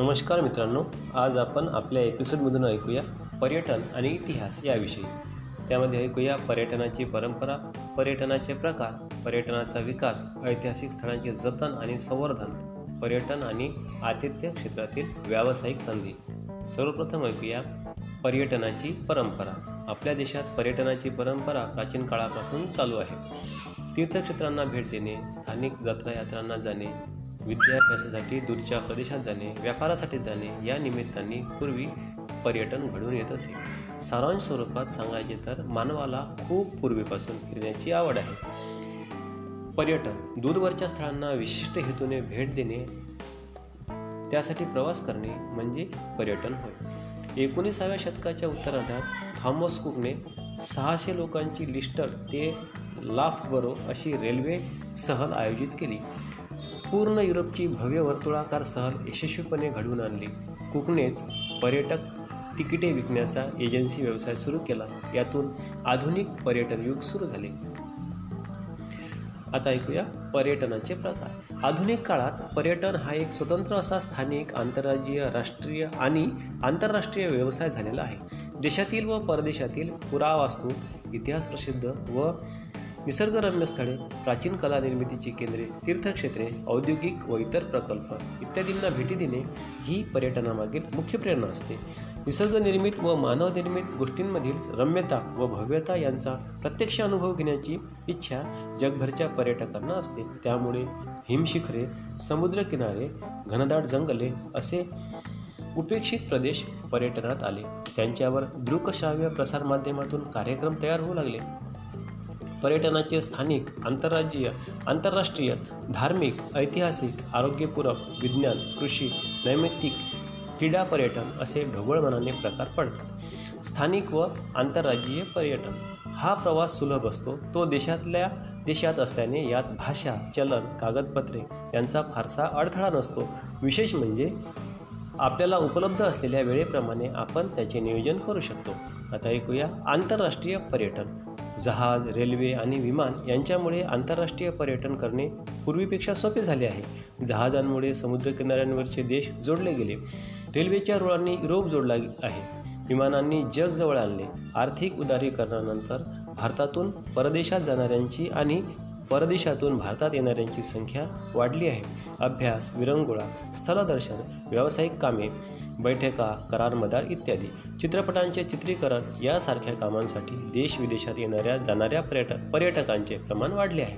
नमस्कार मित्रांनो आज आपण आपल्या एपिसोडमधून ऐकूया पर्यटन आणि इतिहास याविषयी. त्यामध्ये ऐकूया पर्यटनाची परंपरा पर्यटनाचे प्रकार पर्यटनाचा विकास ऐतिहासिक स्थळांचे जतन आणि संवर्धन पर्यटन आणि आतिथ्य क्षेत्रातील व्यावसायिक संधी. सर्वप्रथम ऐकूया पर्यटनाची परंपरा. आपल्या देशात पर्यटनाची परंपरा प्राचीन काळापासून चालू आहे. तीर्थक्षेत्रांना भेट देणे स्थानिक जत्रायात्रांना जाणे विद्याभ्यासासाठी दूरच्या प्रदेशात जाणे व्यापारासाठी जाणे या निमित्ताने पूर्वी पर्यटन घडून येत असे. सारांश स्वरूपात सांगायचे तर मानवाला खूप पूर्वीपासून फिरण्याची आवड आहे. पर्यटन दूरवरच्या स्थळांना विशिष्ट हेतूने भेट देणे त्यासाठी प्रवास करणे म्हणजे पर्यटन होय. एकोणीसाव्या शतकाच्या उत्तरार्धात थॉमस कुकने सहाशे लोकांची लिस्टर ते लाफबरो अशी रेल्वे सहल आयोजित केली. पूर्ण युरोपची भव्य वर्तुळाकार सहल यशस्वीपणे घडवून आणली. कुकनेच पर्यटक तिकिटे विकण्याचा एजन्सी व्यवसाय सुरू केला. यातून आधुनिक पर्यटन युग सुरू झाले. आता ऐकूया पर्यटनाचे प्रकार. आधुनिक काळात पर्यटन हा एक स्वतंत्र असा स्थानिक आंतरराज्यीय राष्ट्रीय आणि आंतरराष्ट्रीय व्यवसाय झालेला आहे. देशातील व परदेशातील पुरावास्तू इतिहास प्रसिद्ध व निसर्गरम्य स्थळे प्राचीन कला निर्मितीची केंद्रे तीर्थक्षेत्रे औद्योगिक व इतर प्रकल्प इत्यादींना भेटी देणे ही पर्यटनामागील मुख्य प्रेरणा असते. निसर्गनिर्मित व मानवनिर्मित गोष्टींमधील रम्यता व भव्यता यांचा प्रत्यक्ष अनुभव घेण्याची इच्छा जगभरच्या पर्यटकांना असते. त्यामुळे हिमशिखरे समुद्रकिनारे घनदाट जंगले असे उपेक्षित प्रदेश पर्यटनात आले. त्यांच्यावर दृकश्राव्य प्रसारमाध्यमातून कार्यक्रम तयार होऊ लागले. पर्यटनाचे स्थानिक आंतरराज्यीय आंतरराष्ट्रीय धार्मिक ऐतिहासिक आरोग्यपूरक विज्ञान कृषी नैमित्तिक क्रीडा पर्यटन असे ढोबळमनाने प्रकार पडतात. स्थानिक व आंतरराज्यीय पर्यटन. हा प्रवास सुलभ असतो. तो देशातल्या देशात असल्याने यात भाषा चलन कागदपत्रे यांचा फारसा अडथळा नसतो. विशेष म्हणजे आपल्याला उपलब्ध असलेल्या वेळेप्रमाणे आपण त्याचे नियोजन करू शकतो. आता ऐकूया आंतरराष्ट्रीय पर्यटन. जहाज रेल्वे आणि विमान यांच्यामुळे आंतरराष्ट्रीय पर्यटन करणे पूर्वीपेक्षा सोपे झाले आहे. जहाजांमुळे समुद्रकिनाऱ्यांवरचे देश जोडले गेले. रेल्वेच्या रुळांनी युरोप जोडला आहे. विमानांनी जग जवळ आणले. आर्थिक उदारीकरणानंतर भारतातून परदेशात जाणाऱ्यांची आणि परदेशातून भारतात येणाऱ्यांची संख्या वाढली आहे. अभ्यास विरंगुळा स्थलदर्शन व्यावसायिक कामे बैठका करार मदार इत्यादी. चित्रपटांचे चित्रीकरण यासारख्या कामांसाठी देश विदेशात येणाऱ्या जाणाऱ्या पर्यटक पर्यटकांचे प्रमाण वाढले आहे.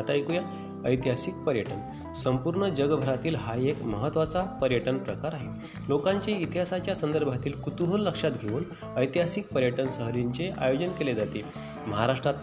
आता ऐकूया ऐतिहासिक पर्यटन. संपूर्ण जगभरातील हा एक महत्त्वाचा पर्यटन प्रकार आहे. लोकांचे इतिहासाच्या संदर्भातील कुतूहल लक्षात घेऊन ऐतिहासिक पर्यटन सहलींचे आयोजन केले जाते. महाराष्ट्रात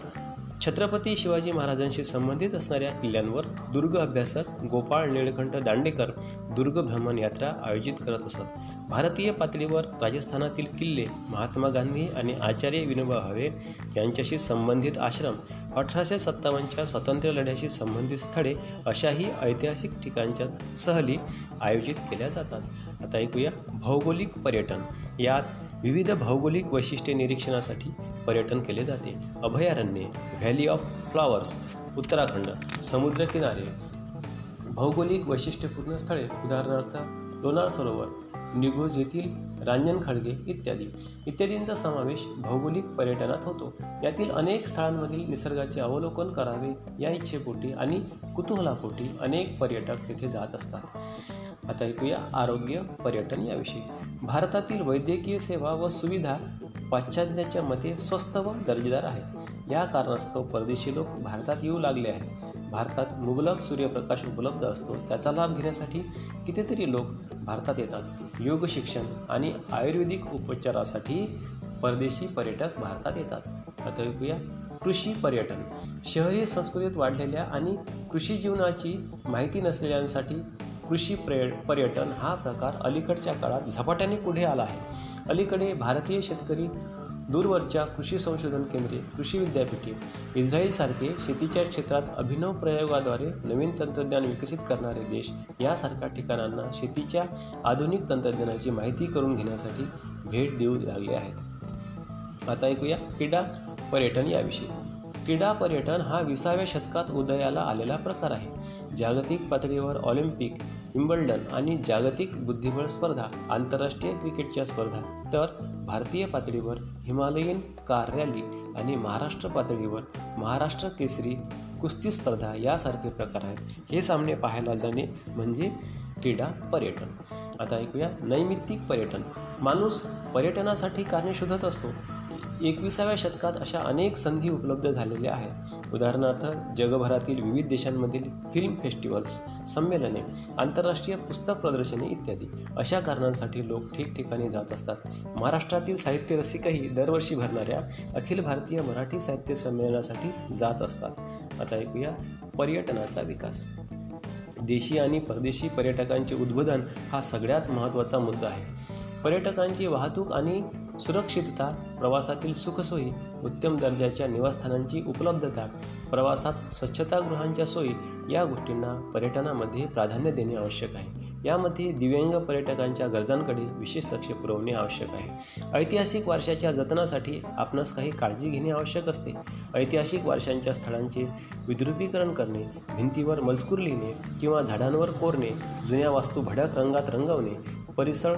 छत्रपती शिवाजी महाराजांशी संबंधित असणाऱ्या किल्ल्यांवर दुर्ग अभ्यासक गोपाळ निळकंठ दांडेकर दुर्ग भ्रमण यात्रा आयोजित करत असत. भारतीय पातळीवर राजस्थानातील किल्ले महात्मा गांधी आणि आचार्य विनोबा भावे यांच्याशी संबंधित आश्रम अठराशे सत्तावन्नच्या स्वातंत्र्य लढ्याशी संबंधित स्थळे अशाही ऐतिहासिक ठिकाणच्या सहली आयोजित केल्या जातात. आता ऐकूया भौगोलिक पर्यटन. यात विविध भौगोलिक वैशिष्ट्ये निरीक्षणासाठी पर्यटन केले जाते. अभयारण्ये व्हॅली ऑफ फ्लॉवर्स उत्तराखंड समुद्रकिनारे भौगोलिक वैशिष्ट्यपूर्ण स्थळे उदाहरणार्थ लोणार सरोवर निघोज येथील रांजण खळगे इत्यादी. इत्यादींचा समावेश भौगोलिक पर्यटनात होतो. यातील अनेक स्थळांमधील निसर्गाचे अवलोकन करावे या इच्छेपोटी आणि कुतूहलापोटी अनेक पर्यटक तेथे जात असतात. आता ऐकूया आरोग्य पर्यटन याविषयी. भारतातील वैद्यकीय सेवा व सुविधा पाश्चात्याच्या मते स्वस्त व दर्जेदार आहेत. या कारणास्तव परदेशी लोक भारतात येऊ लागले आहेत. भारतात मुबलक सूर्यप्रकाश उपलब्ध असतो त्याचा लाभ घेण्यासाठी कितीतरी लोक भारतात येतात. योग शिक्षण आणि आयुर्वेदिक उपचारासाठी परदेशी पर्यटक भारतात येतात. आता ऐकूया कृषी पर्यटन. शहरी संस्कृतीत वाढलेल्या आणि कृषी जीवनाची माहिती नसलेल्यांसाठी कृषी पर्य पर्यटन हा प्रकार अलीकडच्या काळात झपाट्याने पुढे आला आहे. अलीकडे भारतीय शेतकरी दूरवरच्या कृषी संशोधन केंद्रे कृषी विद्यापीठे इस्रायलसारखे शेतीच्या क्षेत्रात अभिनव प्रयोगाद्वारे नवीन तंत्रज्ञान विकसित करणारे देश यासारख्या ठिकाणांना शेतीच्या आधुनिक तंत्रज्ञानाची माहिती करून घेण्यासाठी भेट देऊ लागले आहेत. आता ऐकूया क्रीडा पर्यटन याविषयी. क्रीडा पर्यटन हा विसाव्या शतकात उदयाला आलेला प्रकार आहे. जागतिक पातळीवर ऑलिम्पिक विम्बल्डन आणि जागतिक बुद्धिबळ स्पर्धा आंतरराष्ट्रीय क्रिकेटच्या स्पर्धा तर भारतीय पातळीवर हिमालयीन कार रॅली आणि महाराष्ट्र पातळीवर महाराष्ट्र केसरी कुस्ती स्पर्धा यासारखे प्रकार आहेत. हे सामने पाहायला जाणे म्हणजे क्रीडा पर्यटन. आता ऐकूया नैमित्तिक पर्यटन. माणूस पर्यटनासाठी कारणे शोधत असतो. एकविसाव्या शतकात अशा अनेक संधी उपलब्ध झालेल्या आहेत. उदाहरणार्थ जगभरातील विविध देशांमधील फिल्म फेस्टिवल्स संमेलने आंतरराष्ट्रीय पुस्तक प्रदर्शने इत्यादी. अशा कारणांसाठी लोक ठिकठिकाणी जात असतात. महाराष्ट्रातील साहित्य रसिकही दरवर्षी भरणाऱ्या अखिल भारतीय मराठी साहित्य संमेलनासाठी जात असतात. आता ऐकूया पर्यटनाचा विकास. देशी आणि परदेशी पर्यटकांचे उद्बोधन हा सगळ्यात महत्त्वाचा मुद्दा आहे. पर्यटकांची वाहतूक आणि सुरक्षितता प्रवासातील सुखसोयी उत्तम दर्जाच्या निवासस्थानांची उपलब्धता प्रवासात स्वच्छतागृहांच्या सोयी या गोष्टींना पर्यटनामध्ये प्राधान्य देणे आवश्यक आहे. यामध्ये दिव्यांग पर्यटकांच्या गरजांकडे विशेष लक्ष पुरवणे आवश्यक आहे. ऐतिहासिक वारशाच्या जतनासाठी आपणास काही काळजी घेणे आवश्यक असते. ऐतिहासिक वारशांच्या स्थळांचे विद्रुपीकरण करणे भिंतीवर मजकूर लिहिणे किंवा झाडांवर कोरणे जुन्या वास्तू भडक रंगात रंगवणे परिसर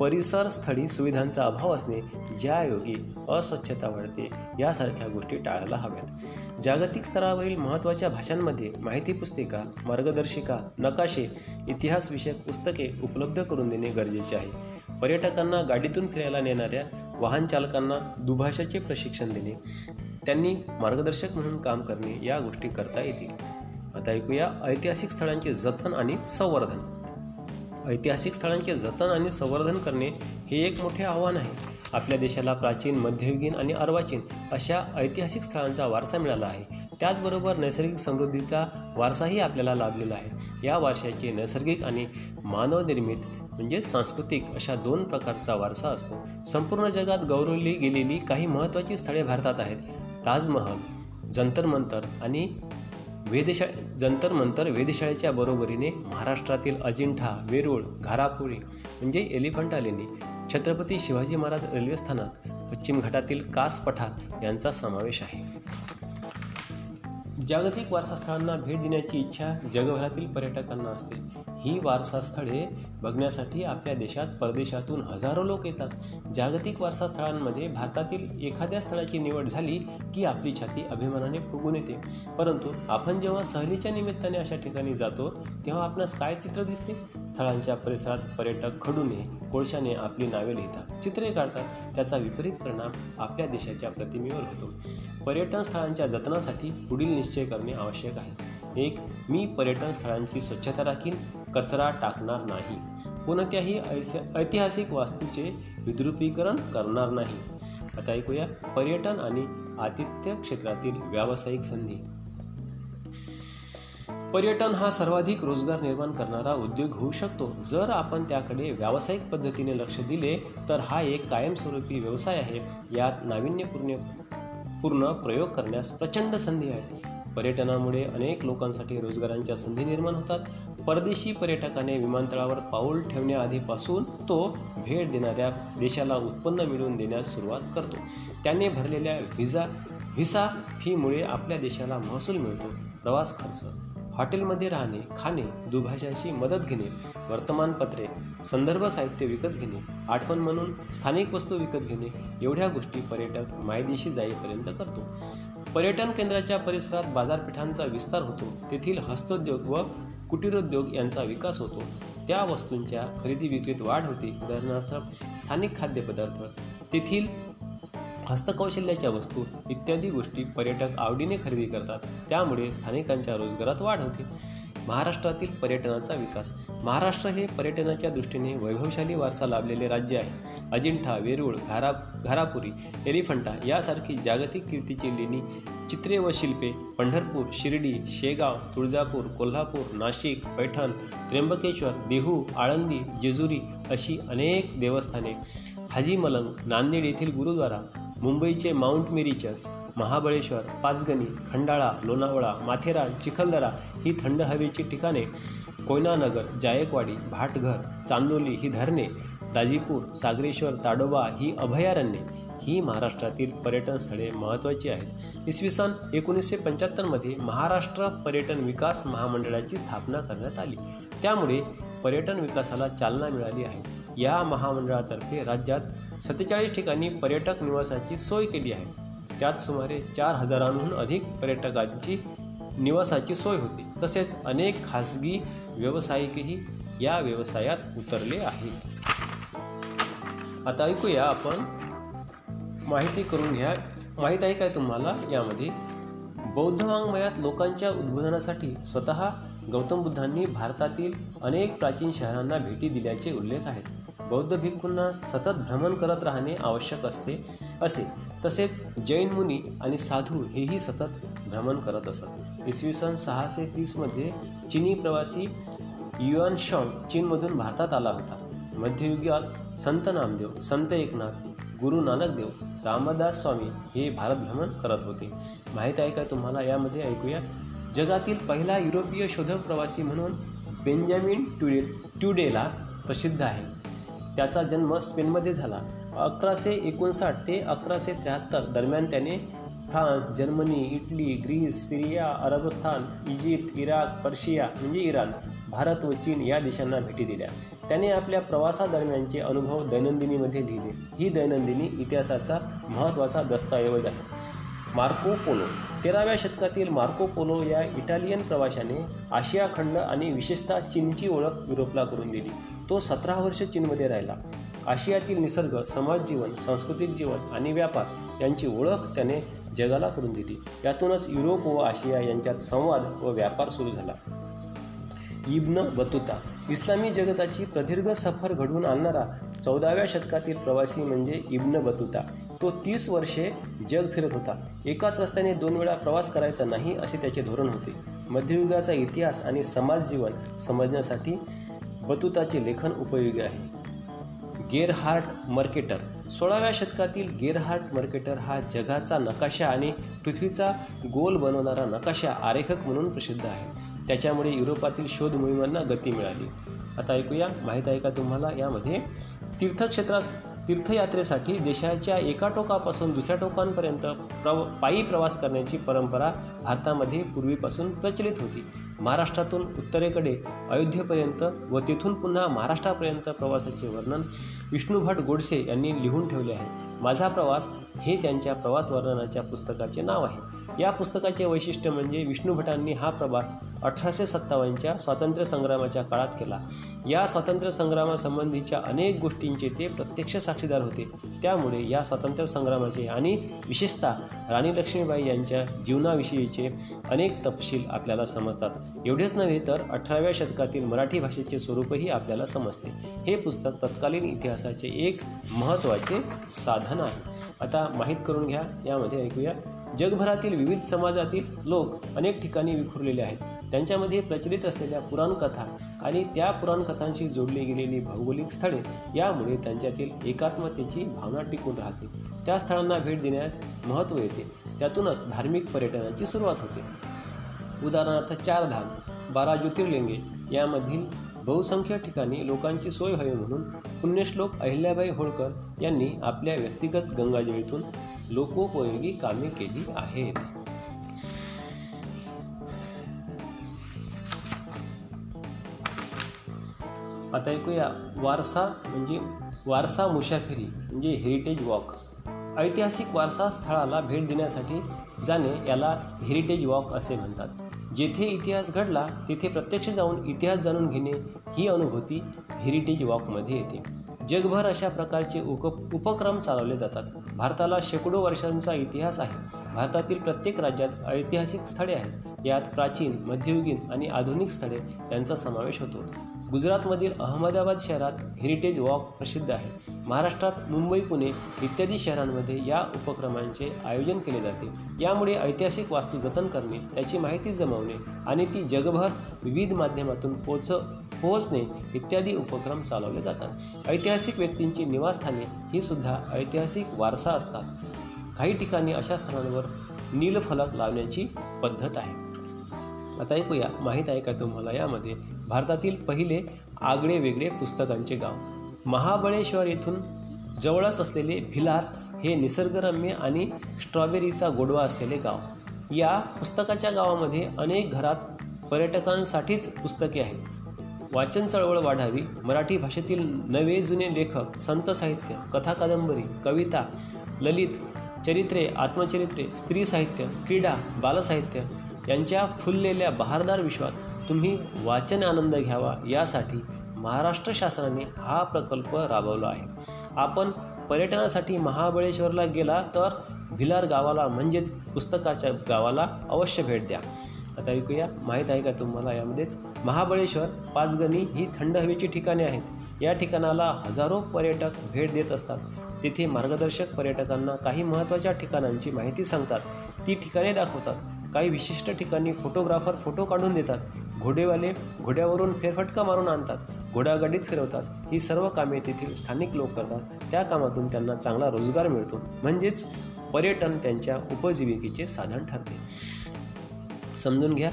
परिसरस्थळी सुविधांचा अभाव असणे ज्यायोगी अस्वच्छता वाढते यासारख्या गोष्टी टाळायला हव्यात. जागतिक स्तरावरील महत्त्वाच्या भाषांमध्ये माहिती पुस्तिका मार्गदर्शिका नकाशे इतिहासविषयक पुस्तके उपलब्ध करून देणे गरजेचे आहे. पर्यटकांना गाडीतून फिरायला नेणाऱ्या वाहन चालकांना दुभाषाचे प्रशिक्षण देणे त्यांनी मार्गदर्शक म्हणून काम करणे या गोष्टी करता येतील. आता ऐकूया ऐतिहासिक स्थळांचे जतन आणि संवर्धन. ऐतिहासिक स्थळांचे जतन आणि संवर्धन करणे हे एक मोठे आव्हान आहे. आपल्या देशाला प्राचीन मध्ययुगीन आणि अर्वाचीन अशा ऐतिहासिक स्थळांचा वारसा मिळाला आहे. त्याचबरोबर नैसर्गिक समृद्धीचा वारसाही आपल्याला लाभलेला आहे. या वारशाचे नैसर्गिक आणि मानवनिर्मित म्हणजे सांस्कृतिक अशा दोन प्रकारचा वारसा असतो. संपूर्ण जगात गौरवली गेलेली काही महत्त्वाची स्थळे भारतात आहेत. ताजमहल जंतर मंतर आणि वेधशा जंतर मंतर वेधशाळेच्या बरोबरीने महाराष्ट्रातील अजिंठा वेरूळ घारापुरी म्हणजे एलिफंटा लेणी छत्रपती शिवाजी महाराज रेल्वे स्थानक पश्चिम घाटातील कास पठार यांचा समावेश आहे. जागतिक वारसास्थळांना भेट देण्याची इच्छा जगभरातील पर्यटकांना असते. ही वारसास्थळे बघण्यासाठी आपल्या देशात परदेशातून हजारो लोक येतात. जागतिक वारसास्थळांमध्ये भारतातील एखाद्या स्थळाची निवड झाली की आपली छाती अभिमानाने फुगून येते. परंतु आपण जेव्हा सहलीच्या निमित्ताने अशा ठिकाणी जातो तेव्हा आपणास काय चित्र दिसते? स्थळांच्या परिसरात पर्यटक खडूने कोळशाने आपली नावे लिहितात चित्रे काढतात. त्याचा विपरीत परिणाम आपल्या देशाच्या प्रतिमेवर होतो. पर्यटन स्थळांच्या जतनासाठी पुढील निश्चय करणे आवश्यक आहे. एक मी पर्यटन स्थळांची स्वच्छता राखीन. कचरा टाकणार नाही. कोणत्याही ऐतिहासिक वास्तूचे विद्रुपीकरण करणार नाही. आता ऐकूया पर्यटन आणि आतिथ्य क्षेत्रातील व्यावसायिक संधी. पर्यटन हा सर्वाधिक रोजगार निर्माण करणारा उद्योग होऊ शकतो. जर आपण त्याकडे व्यावसायिक पद्धतीने लक्ष दिले तर हा एक कायमस्वरूपी व्यवसाय आहे. यात नाविन्यपूर्ण पूर्ण प्रयोग करण्यास प्रचंड संधी आहे. पर्यटनामुळे अनेक लोकांसाठी रोजगारांच्या संधी निर्माण होतात. परदेशी पर्यटकाने विमानतळावर पाऊल ठेवण्याआधीपासून तो भेट देणाऱ्या देशाला उत्पन्न मिळवून देण्यास सुरुवात करतो. त्याने भरलेल्या व्हिसा व्हिसा फीमुळे आपल्या देशाला महसूल मिळतो. प्रवास खर्च हॉटेलमध्ये राहणे खाणे दुभाषांशी मदत घेणे वर्तमानपत्रे संदर्भ साहित्य विकत घेणे आठवण म्हणून स्थानिक वस्तू विकत घेणे एवढ्या गोष्टी पर्यटक मायदेशी जाईपर्यंत करतो. पर्यटन केंद्राच्या परिसरात बाजारपेठांचा विस्तार होतो. तेथील हस्तोद्योग व कुटीरोद्योग यांचा विकास होतो. त्या वस्तूंच्या खरेदी विक्रीत वाढ होते. उदाहरणार्थ स्थानिक खाद्यपदार्थ तेथील हस्तकौशल्याच्या वस्तू इत्यादी गोष्टी पर्यटक आवडीने खरेदी करतात. त्यामुळे स्थानिकांच्या रोजगारात वाढ होते. महाराष्ट्रातील पर्यटनाचा विकास. महाराष्ट्र हे पर्यटनाच्या दृष्टीने वैभवशाली वारसा लाभलेले राज्य आहे. अजिंठा वेरूळ घारा घारापुरी एलिफंटा यासारखी जागतिक कीर्तीची लेणी चित्रे व शिल्पे पंढरपूर शिर्डी शेगाव तुळजापूर कोल्हापूर नाशिक पैठण त्र्यंबकेश्वर देहू आळंदी जेजुरी अशी अनेक देवस्थाने. हाजी मलंग नांदेड येथील गुरुद्वारा मुंबईचे Mount Mary church Mahabaleshwar Panchgani Khandala Lonavala Matheran Chikhaldara ही थंड हवेची ठिकाणे. कोयनानगर जायकवाडी भाटघर चांदोली ही धरणे. दाजीपूर सागरेश्वर ताडोबा ही अभयारण्ये. ही महाराष्ट्रातील पर्यटन स्थळे महत्त्वाची आहेत. इसवी सन एकोणीसशे पंच्याहत्तरमध्ये महाराष्ट्र पर्यटन विकास महामंडळाची स्थापना करण्यात आली. त्यामुळे पर्यटन विकासाला चालना मिळाली आहे. या महामंडळातर्फे राज्यात सत्तेचाळीस ठिकाणी पर्यटक निवासाची सोय केली आहे. त्यात सुमारे चार हजारांहून अधिक पर्यटकांची निवासाची सोय होती. तसेच अनेक खासगी व्यावसायिकही या व्यवसायात उतरले आहेत आता ऐकूया आपण माहिती करून घ्या. माहीत आहे काय तुम्हाला? यामध्ये बौद्ध वाङ्मयात लोकांच्या उद्बोधनासाठी स्वतः गौतम बुद्धांनी भारतातील अनेक प्राचीन शहरांना भेटी दिल्याचे उल्लेख आहेत. बौद्ध भिक्खूंना सतत भ्रमण करत राहणे आवश्यक असते असे तसेच जैन मुनी आणि साधू हेही सतत भ्रमण करत असत. इसवी सन सहाशे तीसमध्ये चिनी प्रवासी युआन शॉंग चीनमधून भारतात आला होता. मध्ययुगात संत नामदेव संत एकनाथ गुरु नानक देव रामदास स्वामी हे भारत भ्रमण करत होते. माहीत आहे का तुम्हाला? यामध्ये ऐकूया. जगातील पहिला युरोपीय शोधक प्रवासी म्हणून बेंजामिन ट्युडे ट्युडेला प्रसिद्ध आहे. त्याचा जन्म स्पेनमध्ये झाला. अकराशे एकोणसाठ ते अकराशे त्र्याहत्तर दरम्यान त्याने France Germany Italy Greece Syria अरबस्थान Egypt Iraq Persia म्हणजे इराण भारत व चीन या देशांना भेटी दिल्या. त्याने आपल्या प्रवासादरम्यानचे अनुभव दैनंदिनीमध्ये लिहिले. ही दैनंदिनी इतिहासाचा महत्त्वाचा दस्तऐवज आहे. Marco Polo. तेराव्या शतकातील मार्को पोलो या इटालियन प्रवाशाने आशिया खंड आणि विशेषतः चीनची ओळख युरोपला करून दिली. तो सतरा वर्ष चीनमध्ये राहिला. आशियातील निसर्ग समाज जीवन सांस्कृतिक जीवन आणि व्यापार यांची ओळख त्याने जगाला करून दिली. यातूनच युरोप व आशिया यांच्यात संवाद व व्यापार सुरू झाला. इब्न बतुता इस्लामी जगताची प्रदीर्घ सफर घडवून आणणारा चौदाव्या शतकातील प्रवासी म्हणजे इब्न बतुता. तो तीस वर्षे जग फिरत होता. एकाच रस्त्याने दोन वेळा प्रवास करायचा नाही असे त्याचे धोरण होते. मध्ययुगाचा इतिहास आणि समाज जीवन समजण्यासाठी बतुताचे लेखन उपयोगी आहे. गेरहार्ट मर्केटर सोळाव्या शतकातील गेरहार्ट मर्केटर हा जगाचा नकाशा आणि पृथ्वीचा गोल बनवणारा नकाशा आरेखक म्हणून प्रसिद्ध आहे. त्याच्यामुळे युरोपातील शोध मोहिमांना गती मिळाली. आता ऐकूया माहीत आहे का तुम्हाला? यामध्ये तीर्थक्षेत्रास तीर्थयात्रेसाठी देशाच्या एका टोकापासून दुसऱ्या टोकांपर्यंत प्रव पायी प्रवास करण्याची परंपरा भारतामध्ये पूर्वीपासून प्रचलित होती. महाराष्ट्रातून उत्तरेकडे अयोध्येपर्यंत व तेथून पुन्हा महाराष्ट्रापर्यंत प्रवासाचे वर्णन विष्णू भट गोडसे यांनी लिहून ठेवले आहे. माझा प्रवास हे त्यांच्या प्रवास वर्णनाच्या पुस्तकाचे नाव आहे. या पुस्तकाचे वैशिष्ट्य म्हणजे विष्णू भटांनी हा प्रवास अठराशे सत्तावन्नच्या स्वातंत्र्य संग्रामाच्या काळात केला. या स्वातंत्र्य संग्रामासंबंधीच्या अनेक गोष्टींचे ते प्रत्यक्ष साक्षीदार होते. त्यामुळे या स्वातंत्र्य संग्रामाचे आणि विशेषतः राणी लक्ष्मीबाई यांच्या जीवनाविषयीचे अनेक तपशील आपल्याला समजतात. एवढेच नव्हे तर अठराव्या शतकातील मराठी भाषेचे स्वरूपही आपल्याला समजते. हे पुस्तक तत्कालीन इतिहासाचे एक महत्त्वाचे साधन आहे. आता माहीत करून घ्या. यामध्ये ऐकूया जगभरातील विविध समाजातील लोक अनेक ठिकाणी विखुरलेले आहेत. त्यांच्यामध्ये प्रचलित असलेल्या पुराणकथा आणि त्या पुराणकथांशी जोडली गेलेली भौगोलिक स्थळे यामुळे त्यांच्यातील एकात्मतेची भावना टिकून राहते. त्या स्थळांना भेट देण्यास महत्त्व येते. त्यातूनच धार्मिक पर्यटनाची सुरुवात होते. उदाहरणार्थ चारधाम बारा ज्योतिर्लिंगे यामधील बहुसंख्य ठिकाणी लोकांची सोय व्हावी म्हणून पुण्यश्लोक अहिल्याबाई होळकर यांनी आपल्या व्यक्तिगत गंगाजळीतून लोकोपयोगी कामे केली आहेत. आता ऐकूया वारसा म्हणजे वारसा मुसाफिरी म्हणजे हेरिटेज वॉक ऐतिहासिक वारसा स्थळाला भेट देण्यासाठी जाणे याला हेरिटेज वॉक असे म्हणतात. जेथे इतिहास घडला तेथे प्रत्यक्ष जाऊन इतिहास जाणून घेणे ही अनुभूती हेरिटेज वॉकमध्ये येते. जगभर अशा प्रकारचे उप उपक्रम चालवले जातात. भारताला शेकडो वर्षांचा इतिहास आहे. भारतातील प्रत्येक राज्यात ऐतिहासिक स्थळे आहेत. यात प्राचीन मध्ययुगीन आणि आधुनिक स्थळे यांचा समावेश होतो. गुजरातमधील अहमदाबाद शहरात हेरिटेज वॉक प्रसिद्ध आहे. महाराष्ट्रात मुंबई पुणे इत्यादी शहरांमध्ये या उपक्रमांचे आयोजन केले जाते. यामुळे ऐतिहासिक वास्तू जतन करणे त्याची माहिती जमवणे आणि ती जगभर विविध माध्यमातून पोच पोहोचणे इत्यादी उपक्रम चालवले जातात. ऐतिहासिक व्यक्तींची निवासस्थाने ही सुद्धा ऐतिहासिक वारसा असतात. काही ठिकाणी अशा स्थळांवर नीलफलक लावण्याची पद्धत आहे. आता ऐकूया माहीत आहे का तुम्हाला? यामध्ये भारतातील पहिले आगळे वेगळे पुस्तकांचे गाव. महाबळेश्वर येथून जवळच असलेले भिलार हे निसर्गरम्य आणि स्ट्रॉबेरीचा गोडवा असलेले गाव. या पुस्तकाच्या गावामध्ये अनेक घरात पर्यटकांसाठीच पुस्तके आहेत. वाचन चळवळ वाढावी. मराठी भाषेतील नवे जुने लेखक संत साहित्य कथा कादंबरी कविता ललित चरित्रे आत्मचरित्रे स्त्री साहित्य क्रीडा बालसाहित्य यांच्या फुललेल्या बहारदार विश्वात तुम्ही वाचन आनंद घ्यावा यासाठी महाराष्ट्र शासनाने हा प्रकल्प राबवला आहे. आपण पर्यटनासाठी महाबळेश्वरला गेला तर भिलार गावाला म्हणजेच पुस्तकाच्या गावाला अवश्य भेट द्या. आता ऐकूया. माहीत आहे का तुम्हाला? यामध्येच महाबळेश्वर पाचगणी ही थंड हवेची ठिकाणे आहेत. या ठिकाणाला हजारो पर्यटक भेट देत असतात. तेथे मार्गदर्शक पर्यटकांना काही महत्त्वाच्या ठिकाणांची माहिती सांगतात. ती ठिकाणे दाखवतात. काही विशिष्ट ठिकाणी फोटोग्राफर फोटो काढून देतात. घोडेवाले घोड्यावरून फेरफटका मारून आणतात. घोडागाडीत फिरवतात. ही सर्व कामे तेथील स्थानिक लोक करतात. त्या कामातून त्यांना चांगला रोजगार मिळतो. म्हणजेच पर्यटन त्यांच्या उपजीविकेचे साधन ठरते. समजून घ्या.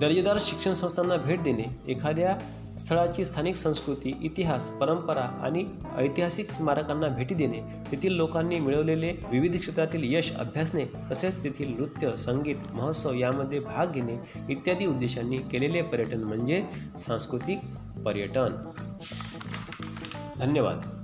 दर्जेदार शिक्षण संस्थांना भेट देणे एखाद्या स्थळाची स्थानिक संस्कृती इतिहास परंपरा आणि ऐतिहासिक स्मारकांना भेटी देणे तेथील लोकांनी मिळवलेले विविध क्षेत्रातील यश अभ्यासणे तसेच तेथील नृत्य संगीत महोत्सव यामध्ये भाग घेणे इत्यादी उद्देशांनी केलेले पर्यटन म्हणजे सांस्कृतिक पर्यटन. धन्यवाद.